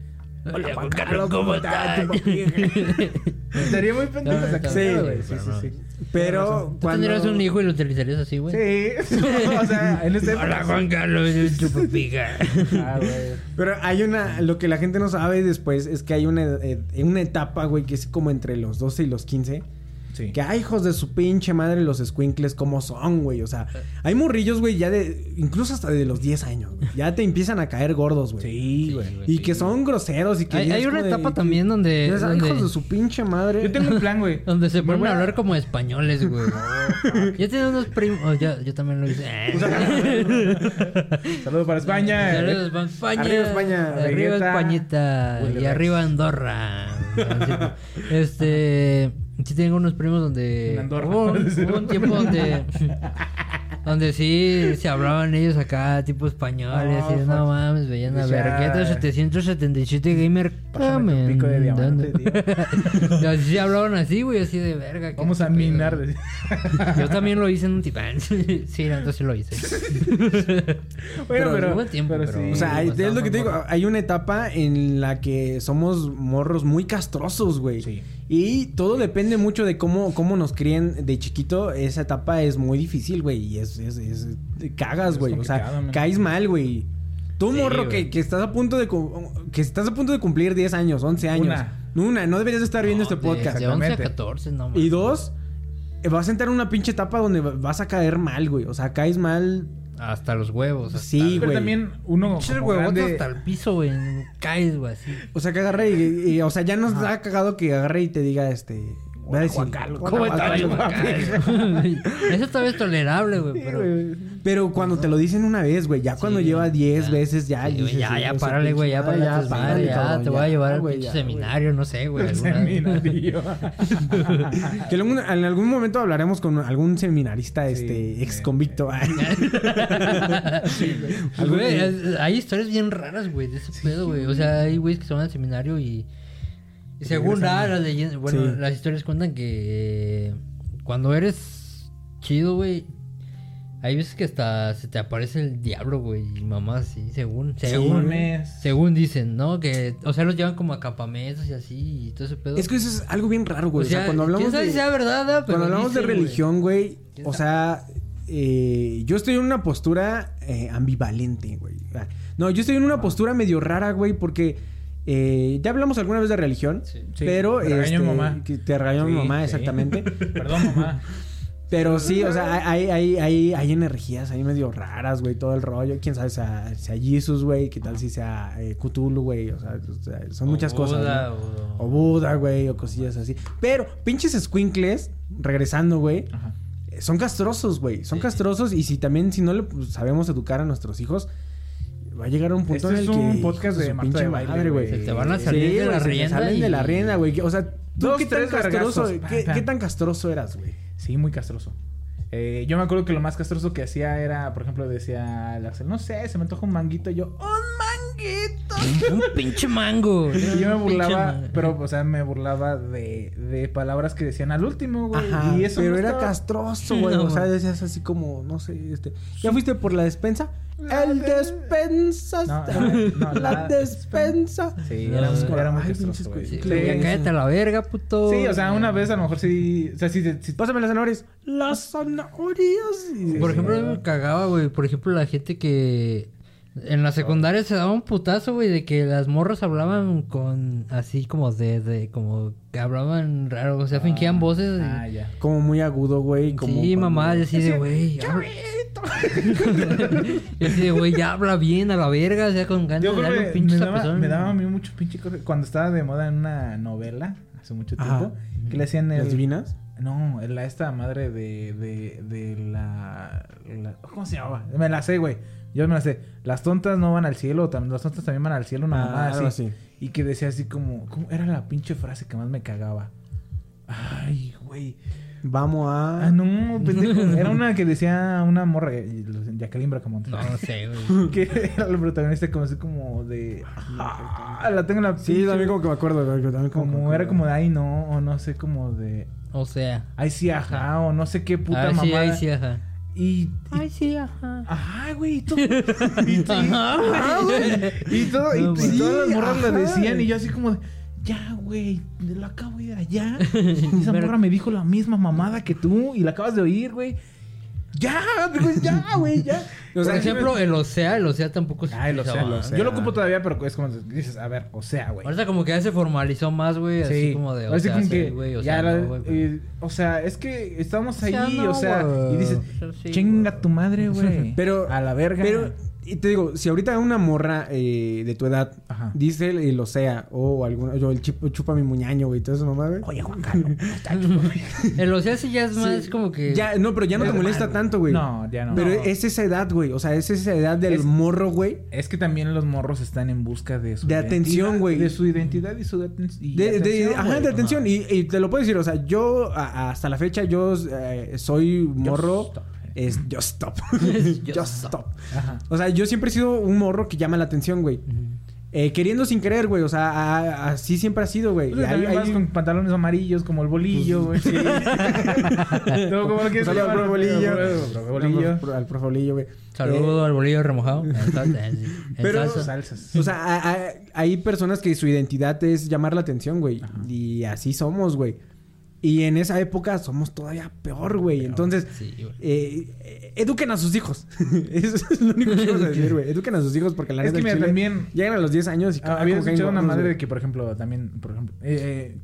Hola, Juan Carlos, ¿cómo estás? Estaría muy pendejo No, güey. Sí, sí, no. sí. pero ¿Tú cuando tendrías un hijo y lo utilizarías así, güey? Sí, o sea, en este Hola, Juan Carlos, el chupapiga. Ah, güey. Pero hay una, lo que la gente no sabe después es que hay una, eh, una etapa, güey, que es como entre los 12 y los 15. Sí. Que hay hijos de su pinche madre los squinkles como son, güey. O sea, hay morrillos, güey, ya de, incluso hasta de los 10 años, güey. Ya te empiezan a caer gordos, güey. Sí, güey. Y que son groseros y que... Hay- una de- etapa también donde- dices, "Ay, donde- hijos de su pinche madre. Yo tengo un plan, güey. Donde se ponen a a- hablar como españoles, güey. yo tenía unos primos. oh, yo, yo también lo hice. Saludos para España. Saludos para España. Arriba España. Arriba. Españita. Y arriba Andorra. Así que, este. Sí tengo unos primos donde. En Andorra. Hubo, un- hubo un tiempo donde. Donde sí se hablaban ellos acá, tipo españoles. Oh, y no mames, veían a Vergueta 777 Gamer. Pásame pico de diamante. Y así se hablaban así, güey, así de verga. Vamos a minar. Yo también lo hice en un tipán. sí, no, entonces lo hice. Bueno, pero. hubo tiempo, pero pero- sí. O sea, es lo que te digo, morro. hay una etapa en la que somos morros muy castrosos, güey. Sí. Y todo depende mucho de cómo, cómo nos críen de chiquito. Esa etapa es muy difícil, güey. Y es, es, es- cagas, güey. O sea, man. caes mal, güey. Tú, Sí, morro, que, que estás a punto de que estás a punto de cumplir 10 años, 11 años. Una. Una, no deberías de estar viendo este podcast. De 11 a Exactamente. 14, no Y mames. dos, vas a entrar en una pinche etapa donde vas a caer mal, güey. O sea, caes mal. Hasta los huevos. hasta- Sí, Pero güey. también uno. Pinches como huevotes grande- hasta el piso, güey. Caes, güey, así. O sea, que agarre y, y- o sea, ya nos ha cagado que agarre y te diga, este... voy a decir, Juan Carlos, "Hola, ¿cómo Juan estás, Carlos". Juan Eso todavía es tolerable, güey. Pero. Pero cuando te lo dicen una vez, güey, ya cuando Sí, lleva 10 ya. veces, ya... Sí, dices, ya, ya, "Ese párale, güey, ya, madre, para párale, ya, cabrón, te voy a ya, llevar al pinche ya, güey". seminario, no sé, güey. Seminario. Que en algún momento hablaremos con algún seminarista, este, ex sí. convicto. Güey, hay historias bien raras, güey, de ese pedo, güey. O sea, hay güeyes que se van al seminario y. y según ah, las leyendas. Bueno, Sí. las historias cuentan que. cuando eres chido, güey. Hay veces que hasta se te aparece el diablo, güey. Y mamá, sí, según. Según. según dicen, ¿no? Que. O sea, los llevan como a campamentos y así. Y todo ese pedo. es que eso es algo bien raro, güey. O sea, sea, cuando hablamos de... sea verdad? Pero Cuando hablamos de dicen, religión, güey, ¿Quién o sea, eh, yo estoy en una postura eh, ambivalente, güey. Ah, No, yo estoy en una postura medio rara, güey, porque eh, ya hablamos alguna vez de religión, Sí. Sí, pero te regañó este, mi mamá. que te regañó mi mamá, exactamente. Perdón, mamá. Pero sí, o sea, hay, hay, hay, hay energías ahí medio raras, güey, todo el rollo. Quién sabe sea, sea Jesus, güey, qué tal si sea eh, Cthulhu, güey. O sea, son O muchas cosas. O- O Buda, güey, o cosillas así. Pero, pinches squinkles, regresando, güey, son castrosos, güey. Son Sí. castrosos y si también, si no le pues, sabemos educar a nuestros hijos, va a llegar a un punto Este en el es que... un podcast de Marta de baile, madre, güey. Se te van a Sí, salir de la se rienda. salen de la rienda, güey. O sea, ¿tú Dos, qué tan castroso, qué, tan castroso eras, güey? Sí, muy castroso. Eh, yo me acuerdo que lo más castroso que hacía era, por ejemplo, decía el Axel, no sé, se me antoja un manguito. Y yo, ¡un manguito! Un pinche mango. Y yo me burlaba, pero, o sea, me burlaba de, de palabras que decían al último, güey. Ajá, y eso pero no era estaba- castroso, güey. No, o sea, decías así como, no sé, este... ¿Ya fuiste por la despensa? El de- despensa. No, está- no, la, la despensa. Sí, era, era muy ay, pinches. Sí, cállate a la verga, puto. Sí, o sea, una vez a lo mejor sí. O sea, sí. sí- Pásame las zanahorias. Las zanahorias. Por ejemplo, a mí me cagaba, güey. Por ejemplo, la gente que en la secundaria se daba un putazo, güey, de que las morras hablaban con así como de, de como que hablaban raro, o sea, fingían voces. y- Ah, ya. Como muy agudo, güey. Como sí, cuando- mamá, decía de, güey. habla- Y así de, güey, ya habla bien a la verga, o sea, con ganas Yo de creo darle un que pinche me daba, zapezón. me daba a mí mucho pinche. Cuando estaba de moda en una novela, hace mucho Ajá. tiempo, que le hacían el... ¿Las divinas? No, la esta madre de, de, de la, la- ¿Cómo se llamaba? Me la sé, güey. Yo me la sé. Las tontas no van al cielo. las tontas también van al cielo. Una Ah, mamada algo así. así. Y que decía así como... ¿Cómo era la pinche frase que más me cagaba? Ay, güey. Vamos a... Ah, no, pendejo. Era una que decía una morra... eh, Jacqueline Bracamonte. No, no sé, güey. que era el protagonista como así como de... Ah, la tengo en la Sí, también como que me acuerdo. güey, También como, Como, era como de ay no, o no sé, como de... O sea. Ay sí, ajá, o no sé qué puta Ay, sí, ay, sí, ajá. Y, Ay, sí, ajá. Ajá, güey, y todo. y, Ajá, güey. y todo, y, todas las morras ajá. lo decían, y yo así como de, ya, güey, lo acabo de ir allá. Y esa morra me dijo la misma mamada que tú, y la acabas de oír, güey. Ya, digo, ya, güey, ya. Por ejemplo, el Osea, el Osea tampoco se Ah, el Osea, ¿no? Osea. Yo lo ocupo todavía, pero es como dices, a ver, o sea, güey. Ahorita como que ya se formalizó más, güey, así como de, o Así sea, como sí, que güey, o ya no, eh, o sea, es que estamos O ahí, sea, no, o sea, y dices, sí, chinga tu madre, güey. Pero- a la verga. Pero, y te digo, si ahorita una morra eh, de tu edad Ajá. dice el, el Osea o alguna, o el chip- chupa mi muñaño, güey, todo eso, mamá, güey. Oye, Juan Carlos, El Osea sí ya es más como que... Ya, no, pero ya no te Es molesta mal, tanto, güey. No, ya no. Pero No. es esa edad, güey. O sea, es esa edad del Es- morro, güey. Es que también los morros están en busca de su De atención, güey. De su identidad y su aten- y De, de- atención, ajá, güey. de atención. Y, y te lo puedo decir, o sea, yo a- hasta la fecha, yo eh, soy morro. stop. Es just stop. Just just stop. stop. Ajá. O sea, yo siempre he sido un morro que llama la atención, güey. Eh, queriendo sin querer, güey. O sea, a- así siempre ha sido, güey. Pues Y ahí- también vas ahí- con pantalones amarillos como el bolillo, güey. Sí. no, como lo quieres Saludos al profe Bolillo. Al profe- Al profe Bolillo, güey. Saludo al bolillo remojado. Pero- salsa. Salsas. O sea, a- a- hay personas que su identidad es llamar la atención, güey. Y así somos, güey. Y en esa época somos todavía peor, güey. Entonces, Sí, güey. eh, eh, eduquen a sus hijos. Eso es lo único que vamos a decir, güey. Eduquen a sus hijos porque la Es neta que al mira, chile también- Llegan a los 10 años y Ah, había escuchado una madre güey. de que, por ejemplo, también, por ejemplo, eh,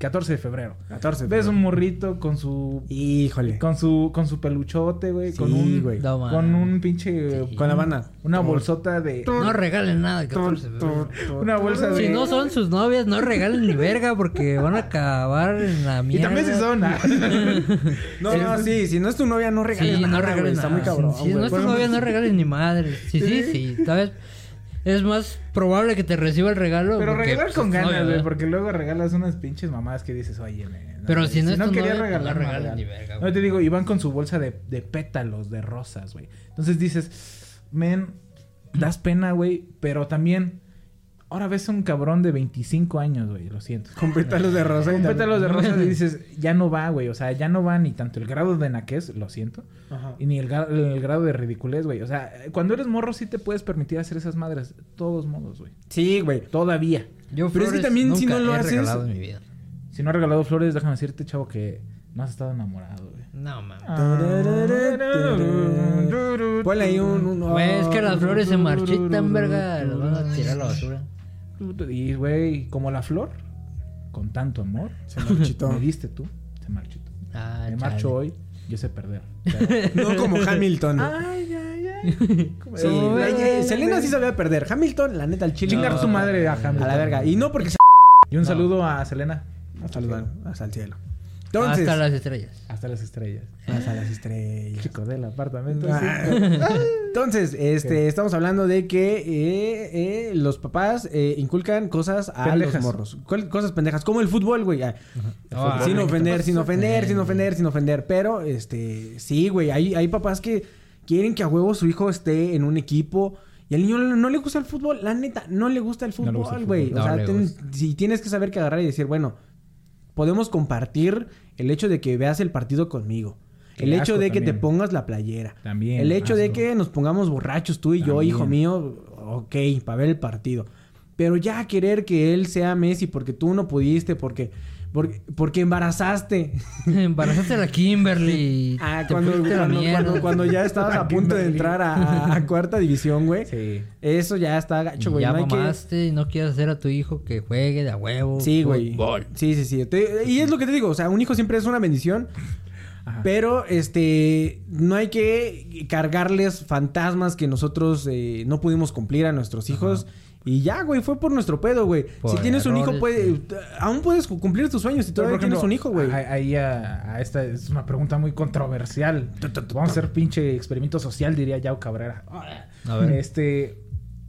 14 de febrero. 14. Ves pero- un morrito con su Híjole. con su con su peluchote, güey, con un güey. No, con un pinche Sí. Con la banda. una bolsota de No regalen nada. el 14 de febrero. una bolsa de Si no son sus novias, no regalen ni verga porque van a acabar en la y mierda. también si son ah. No, no, sí. Si no es tu novia, no regales Sí, nada, no regalen güey. Está muy cabrón, Si, si no es tu novia, no regales ni madre. Sí, sí, sí. Tal vez es más probable que te reciba el regalo. Pero porque, regalar pues, con ganas, güey, porque luego regalas unas pinches mamadas que dices, oye, me- Pero si no es tu quería pues, regalar, no no ni verga, No te digo, y van con su bolsa de, de pétalos, de rosas, güey. Entonces dices, men, das pena, güey, pero también, ahora ves a un cabrón de 25 años, güey, lo siento. Con pétalos de rosa. Con pétalos de rosas y dices, ya no va, güey. O sea, ya no va ni tanto el grado de naquez, lo siento, Ajá. y ni el, gra- el grado de ridiculez, güey. O sea, cuando eres morro sí te puedes permitir hacer esas madres. De todos modos, güey. Sí, güey. Todavía. Yo Pero es que también si no lo he haces- regalado en mi vida. Si no has regalado flores, déjame decirte, chavo, que no has estado enamorado, güey. No, mames. Ponle ahí un... un- Güey, es que las flores se marchitan, verga. Las van a tirar a la basura. Y, güey, como la flor, con tanto amor, Se marchitó. me diste tú, se marchitó. Ah, me chale. marcho hoy, yo sé perder. No como Hamilton. ay, ay, ay. Sí, la- eh, Selena sí sabía perder. Hamilton, la neta, al chile. Chingar No, su madre a A Hamilton. la verga. Y no porque se... Y un saludo a Selena. Hasta el, hasta el cielo. Entonces... Hasta las estrellas. Hasta las estrellas. Hasta las estrellas. Chico del apartamento. Ah. Entonces, este, estamos hablando de que eh, eh, los papás eh, inculcan cosas a Pendejas. los morros. ¿Cuál- Cosas pendejas, como el fútbol, güey. Ah, Ah, sin ¿qué ofender, sin ofender, sin ofender, sin ofender. Pero, este, sí, güey. Hay, hay papás que quieren que a huevo su hijo esté en un equipo. Y al niño no, no le gusta el fútbol. La neta, no le gusta el fútbol, güey. o sea, ten- si tienes que saber que agarrar y decir, bueno, podemos compartir el hecho de que veas el partido conmigo. El hecho de que te pongas la playera. También, El hecho de que nos pongamos borrachos tú y yo, hijo mío, ok, para ver el partido. Pero ya querer que él sea Messi porque tú no pudiste, porque, porque, porque embarazaste. Embarazaste a la Kimberly. Ah, cuando, ya estabas a punto de entrar a, a- a cuarta división, güey. Sí. Eso ya está gacho, güey. ya no hay que- mamaste y no quieres hacer a tu hijo que juegue de a huevo. Sí, güey. Sí, sí, sí. Te- y es lo que te digo, o sea, un hijo siempre es una bendición. Ajá. Pero, este, no hay que cargarles fantasmas que nosotros eh, no pudimos cumplir a nuestros hijos. Y ya, güey, fue por nuestro pedo, güey. Si tienes un hijo, puede, sí. aún puedes cumplir tus sueños si todavía tienes un hijo, güey. Ahí a, a esta es una pregunta muy controversial. Vamos a hacer pinche experimento social, diría Yao Cabrera. A ver. Este,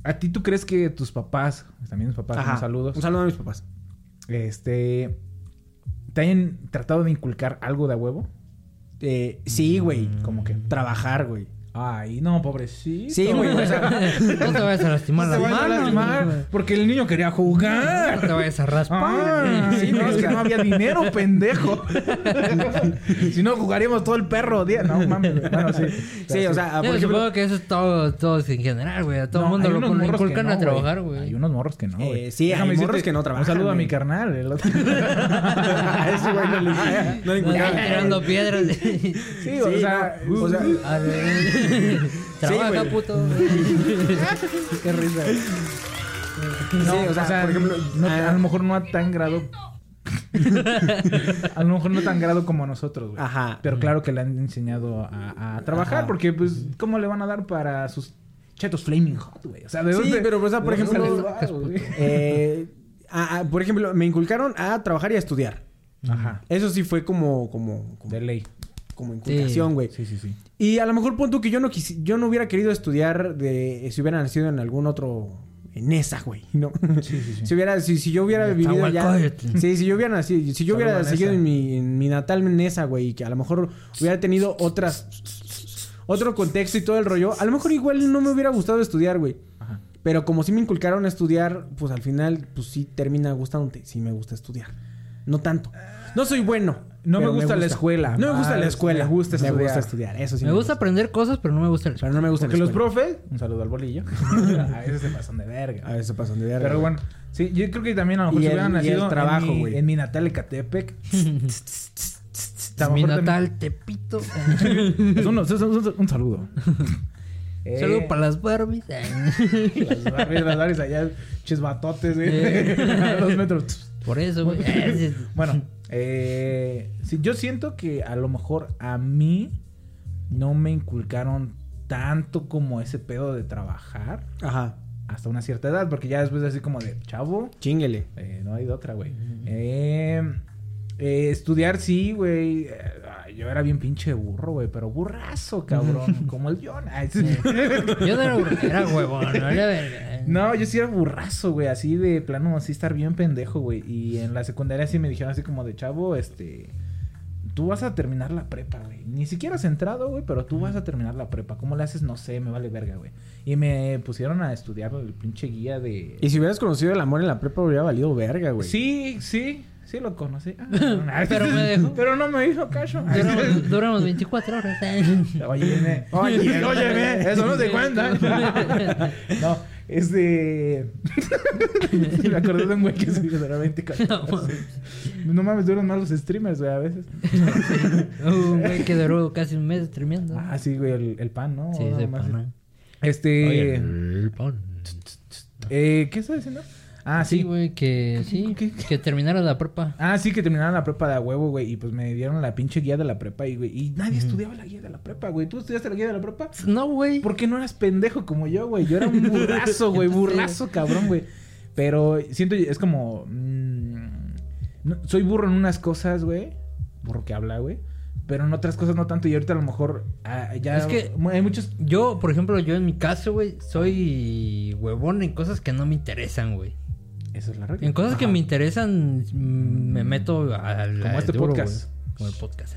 ¿a ti tú crees que tus papás, también mis papás, Ajá. un saludos, Un saludo a mis papás. este, te hayan tratado de inculcar algo de a huevo? Eh, sí, güey. Como que, Trabajar, güey. Ay, no, pobrecito. Sí, güey. O sea, No te vayas a lastimar No te las vayas a manos. lastimar, güey. porque el niño quería No jugar. te vayas a raspar. Ah, sí, no, es que no había dinero, pendejo. si no, jugaríamos todo el perro día. No, mames. Bueno, sí. sí, o sea, Yo por ejemplo, supongo que eso es todo, todos en general, güey. A todo el No, mundo hay lo con- inculcan no, a trabajar, güey. Hay unos morros que no, güey. Eh, sí, hay Déjame morros decirte, que no trabajan, Un saludo a mi carnal. el otro- a ese güey no le, no le No, inculcaron. están tirando piedras. Sí, o sea, no, o sea, ver. Trabaja, puto. qué risa. Sí, o sea, por ejemplo, no- ah, a lo mejor no a tan grado. a lo mejor no tan grado como nosotros, güey. Ajá. Pero claro que le han enseñado a, a trabajar, Ajá. porque, pues, ¿cómo le van a dar para sus chetos Flaming Hot, güey? O sea, ¿de Sí, dónde? pero, o sea, por ejemplo, güey? Eh, a- a- por ejemplo, me inculcaron a trabajar y a estudiar. Ajá. Eso sí fue como, como, como, De ley. Como inculcación, güey. Sí, sí, sí. Y a lo mejor pon tú que yo no quisi- yo no hubiera querido estudiar de si hubiera nacido en algún otro en esa, güey, ¿no? Sí, sí, sí. Si hubiera si, si yo hubiera vivido Zahualcóyotl. Sí, si yo hubiera nacido si yo hubiera seguido en mi en mi natal Nesa, güey, y que a lo mejor hubiera tenido otras otro contexto y todo el rollo, a lo mejor igual no me hubiera gustado estudiar, güey. Ajá. Pero como sí me inculcaron a estudiar, pues al final, pues sí termina gustándote. Sí me gusta estudiar. No tanto. No soy bueno. No me pero gusta la escuela, No me gusta la más escuela. me gusta Me estudiar. gusta estudiar. Eso sí Me gusta aprender cosas, pero no me gusta el Pero no me gusta Porque la los escuela. profes, un saludo al bolillo, a veces se pasan de verga. A veces pasan de verga. Pero bueno, sí, yo creo que también a lo mejor Y si el- hubieran y el nacido trabajo, en, mi, güey. en mi natal Ecatepec. Mi natal, Tepito. Es un, es un- es un- un saludo. Eh, Saludo para las Barbies. Las Barbies, las Barbies allá, chisbatotes, güey. Eh. a dos metros. Por eso, güey. Bueno, eh, sí, yo siento que a lo mejor a mí no me inculcaron tanto como ese pedo de trabajar Ajá. hasta una cierta edad, porque ya después así como de chavo, Chinguele. eh, no hay de otra, güey. Eh, eh, estudiar sí, güey. Eh, yo era bien pinche burro, güey, pero burrazo, cabrón, como el John. Sí. Yo no era, era huevón, no era. No, yo sí era burrazo, güey, así de plano, así estar bien pendejo, güey. Y en la secundaria sí me dijeron así como de chavo, este, tú vas a terminar la prepa, güey. Ni siquiera has entrado, güey, pero tú vas a terminar la prepa. ¿Cómo le haces? No sé, me vale verga, güey. Y me pusieron a estudiar el pinche guía de... Y si hubieras conocido el amor en la prepa, hubiera valido verga, güey. Sí, sí, sí lo conocí. Ah, Pero me dejó. Pero no me hizo caso. Duramos, duramos 24 horas. Óyeme, óyeme, óyeme, eso no se cuenta. no, es de. me acordé de un güey que se dijo era 24 No, horas. No mames, duran más los streamers, güey, a veces. Un güey que duró casi un mes tremiendo. Ah, sí, güey, el, el pan, ¿no? Sí, ese más. pan, ¿no? Este. Oye, el pan. eh, ¿Qué estás diciendo? Ah, Sí, sí. güey, que sí, ¿Qué? que terminara la prepa. Ah, sí, que terminaron la prepa de a huevo, güey. Y pues me dieron la pinche guía de la prepa y, güey. Y nadie estudiaba la guía de la prepa, güey. ¿Tú estudiaste la guía de la prepa? No, güey. ¿Por qué no eras pendejo como yo, güey? Yo era un burrazo, güey, burrazo, cabrón, güey. Pero siento, es como... mm, no- soy burro en unas cosas, güey. Burro que habla, güey. Pero en otras cosas no tanto. Y ahorita a lo mejor ah, ya... Es que- Hay muchos... Yo, por ejemplo, yo en mi caso, güey, soy huevón en cosas que no me interesan, güey. Esa es la regla. En cosas que me interesan, mm, me meto al. Como este duro, podcast. Como el podcast.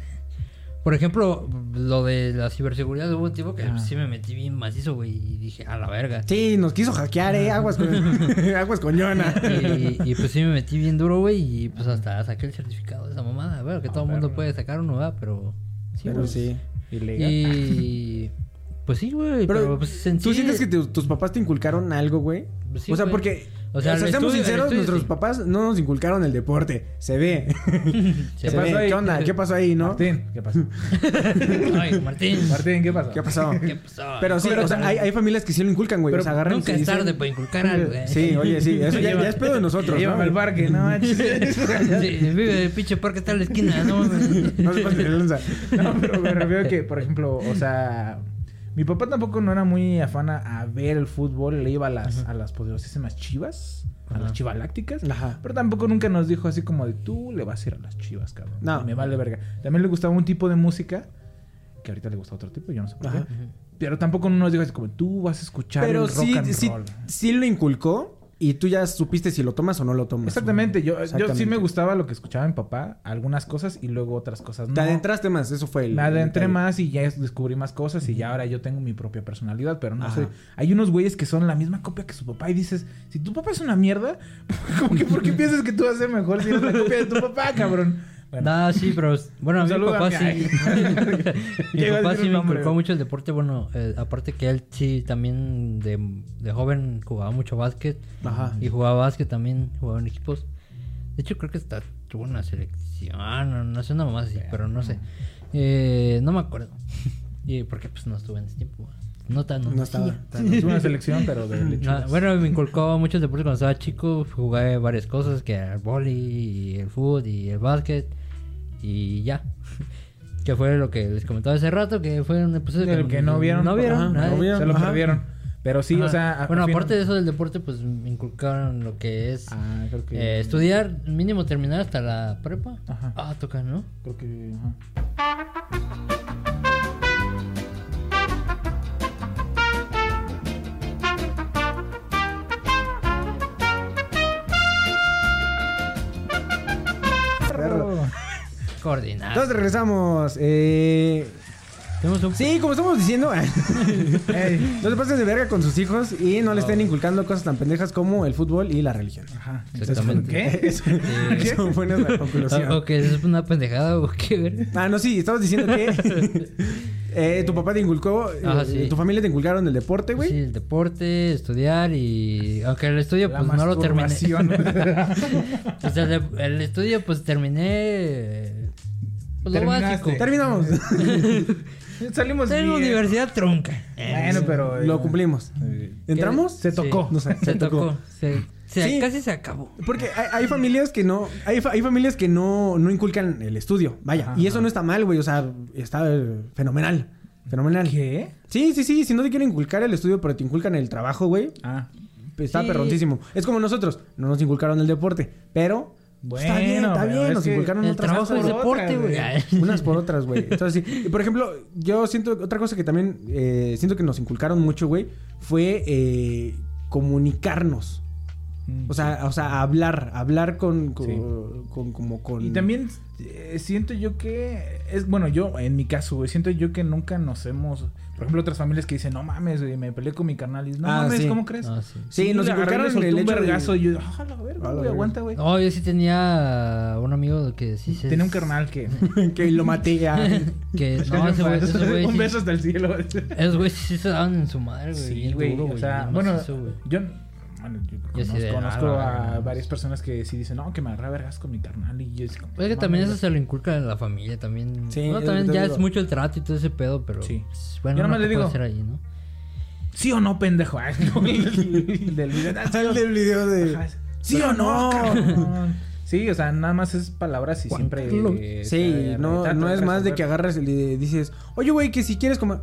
Por ejemplo, lo de la ciberseguridad, hubo un tipo que Ah. sí me metí bien macizo, güey, y dije, a la verga. Sí, nos quiso hackear, eh. Aguas con, aguas con Yona. Y, y, pues sí me metí bien duro, güey, y pues hasta saqué el certificado de esa mamada. Bueno, que todo el mundo puede sacar uno, ¿verdad? Pero. Sí, Pero sí. Ilegal. Y. Pues sí, güey. Pero, Pero, pues ¿Tú sí- sientes que tu- tus papás te inculcaron algo, güey? Pues sí, o sea, porque... O sea, seamos estudio- el sinceros, nuestros sí. papás no nos inculcaron el deporte. Se ve. Se Se ve. ¿Qué onda? ¿Qué pasó ahí, no? Martín, ¿qué pasó? Ay, Martín. Martín, ¿qué pasó? ¿Qué pasó? ¿Qué pasó? Pero sí, o sea, hay, hay familias que sí lo inculcan, güey. Pero o sea, agarran Nunca es tarde para inculcar algo, güey. Sí, oye, sí. Eso ya, ya es pedo de nosotros, Llévame ¿no? al parque, no manches. Sí, vive el pinche parque está en la esquina, ¿no? No se pase de lanza. No, pero me refiero a que, por ejemplo, o sea, mi papá tampoco no era muy afán a, ver el fútbol, le iba a las, a las poderosísimas chivas, a las chivalácticas, Ajá. pero tampoco nunca nos dijo así como de tú le vas a ir a las chivas, cabrón. No. Me vale verga. También le gustaba un tipo de música, que ahorita le gusta otro tipo, yo no sé por qué. Pero tampoco nos dijo así como tú vas a escuchar Pero el rock sí, and sí, roll. sí lo inculcó y tú ya supiste si lo tomas o no lo tomas. Exactamente, yo, yo sí me gustaba lo que escuchaba mi papá, algunas cosas y luego otras cosas no. Te adentraste más, eso fue el. Me adentré más y ya descubrí más cosas y ya ahora yo tengo mi propia personalidad, pero no Ajá. sé. Hay unos güeyes que son la misma copia que su papá y dices, si tu papá es una mierda, como que ¿por qué piensas que tú vas a ser mejor si eres la copia de tu papá, cabrón? Bueno, No, sí, pero bueno, a mi papá sí. mi- papá sí me inculcó mucho el deporte. Bueno, eh, aparte que él sí también de, de joven jugaba mucho básquet. Ajá. Y jugaba básquet también, jugaba en equipos. De hecho, creo que está, tuvo una selección, no, no sé, una mamá así, pero no sé. Eh, no me acuerdo. y porque pues no estuve en ese tiempo. No tan, no, No estaba. una selección, pero de Ah, lechugas. bueno, me inculcó mucho el deporte cuando estaba chico. Jugué varias cosas, que era el vóley, y el fútbol y el básquet. Y ya. que fue lo que les comentaba hace rato, que fue un episodio El que no vieron. No vieron, Ajá, no vieron. Se lo Ajá. perdieron. Pero sí, Ajá. o sea... Bueno, aparte de eso del deporte, pues me inculcaron lo que es Ah, creo que... eh, estudiar, mínimo terminar hasta la prepa. Ajá. Ah, toca, ¿no? Creo que... ajá. Coordinar. Entonces regresamos. Eh... Un... Sí, como estamos diciendo, Ey. no se pasen de verga con sus hijos y no le estén inculcando cosas tan pendejas como el fútbol y la religión. Ajá. Exactamente. ¿Qué? Eso, eso fue nuestra conclusión. Ok, ¿eso es una pendejada o qué? ver? Ah, no, sí, estabas diciendo que eh, tu papá te inculcó, eh, Ajá, sí. tu familia te inculcaron el deporte, güey. Sí, el deporte, estudiar y... Aunque el estudio La pues no lo terminé. O sea, el, el estudio pues terminé... eh, Pues lo básico. Terminamos. Salimos Tengo bien. universidad trunca. Bueno, pero... Lo cumplimos. Eh, ¿Entramos? Se tocó. No sé, Se tocó. Se, se- Sí. Casi se acabó. Porque hay, hay familias que no, hay, fa- hay familias que no, no inculcan el estudio, vaya. Ajá. Y eso no está mal, güey, o sea, está eh, fenomenal. Fenomenal. ¿Qué? Sí, sí, sí, si no te quieren inculcar el estudio, pero te inculcan el trabajo, güey, Ah. está Sí. perrontísimo. Es como nosotros, no nos inculcaron el deporte, pero Bueno, está bien, está bien, nos inculcaron otras trabajo cosas. es por deporte, otras, güey. Unas por otras, güey. Entonces, sí. Y por ejemplo, yo siento otra cosa que también eh, siento que nos inculcaron mucho, güey, fue eh, comunicarnos. Mm. O sea, o sea, hablar, hablar con, con, Sí. con- como con. Y también eh, siento yo que es bueno, yo en mi caso, güey, siento yo que nunca nos hemos, por ejemplo, otras familias que dicen, "No mames, güey, me peleé con mi carnal." Y dices, no Ah, mames, sí. ¿cómo crees? Ah, sí. Sí, nos solté el un hecho de- vergazo y yo, "Ah, la verga, Ah, la güey, aguanta, güey." No, yo sí tenía un amigo que sí se... Tenía un carnal que que lo maté a... Que no, ese güey, ese güey un beso hasta el cielo. Esos güeyes sí se daban en su madre, güey. Sí, güey, o sea, bueno, güey. yo bueno, yo Yo sí conozco, de, conozco ah, la a varias personas que sí dicen, no, que me agarra vergas con mi carnal. Y yo así como, Es que "No también eso se lo inculca en la familia también. Sí, no, es también que ya es mucho el trato y todo ese pedo, pero Sí. pues, bueno, Yo no nomás le digo- ahí, ¿no? ¿Sí o no, pendejo? Ay, no, el- del video. "Ah, El del video de... Ajá, ¿Sí o no, cabrón? Sí, o sea, nada más es palabras y siempre. eh, Sí, no, no es más de que agarras y le dices, oye, güey, que si quieres comer...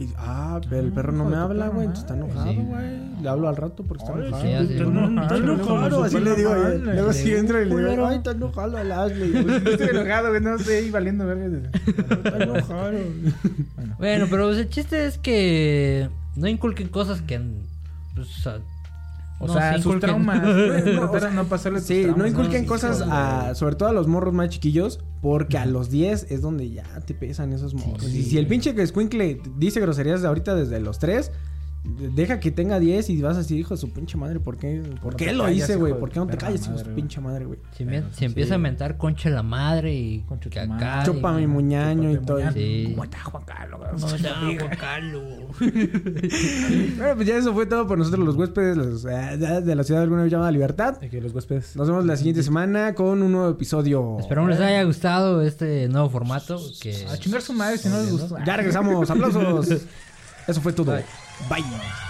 Y, ah, pero el perro no me habla, güey, entonces está enojado, Sí. güey. Le hablo al rato porque está enojado. Está enojado, así le digo. Luego sí entro y le digo, ay, está enojado al Ashley. Estoy enojado, güey, no estoy ahí valiendo verga. Está enojado. Bueno, pero el chiste es que no inculquen cosas que. Pues, o sea, O no sea, se sus inculquen- traumas. No, o sea, no Sí, no inculquen Sí, cosas sí, a, sobre todo a los morros más chiquillos, porque a los 10 es donde ya te pesan esos morros. Sí. Y si el pinche que escuincle dice groserías de ahorita desde los 3, Deja que tenga 10 y vas así, hijo de su pinche madre. ¿Por qué, ¿Por No qué lo hice, güey? ¿Por qué no te callas, hijo de su pinche madre, güey? Si, me- si empieza a mentar concha la madre y Concha que tu acá. madre. Chupa mi muñaño y todo. Muñaño. Sí. ¿Cómo está Juan Carlos? No, ya, Juan Carlos. Bueno, pues ya eso fue todo por nosotros los huéspedes los, eh, de la ciudad de alguna vez llamada Libertad. Que los huéspedes. Nos vemos la siguiente semana con un nuevo episodio. Esperamos les haya gustado este nuevo formato. Que... A chingar su madre si no les gustó. Ya regresamos. Aplausos. Eso fue todo. Bye!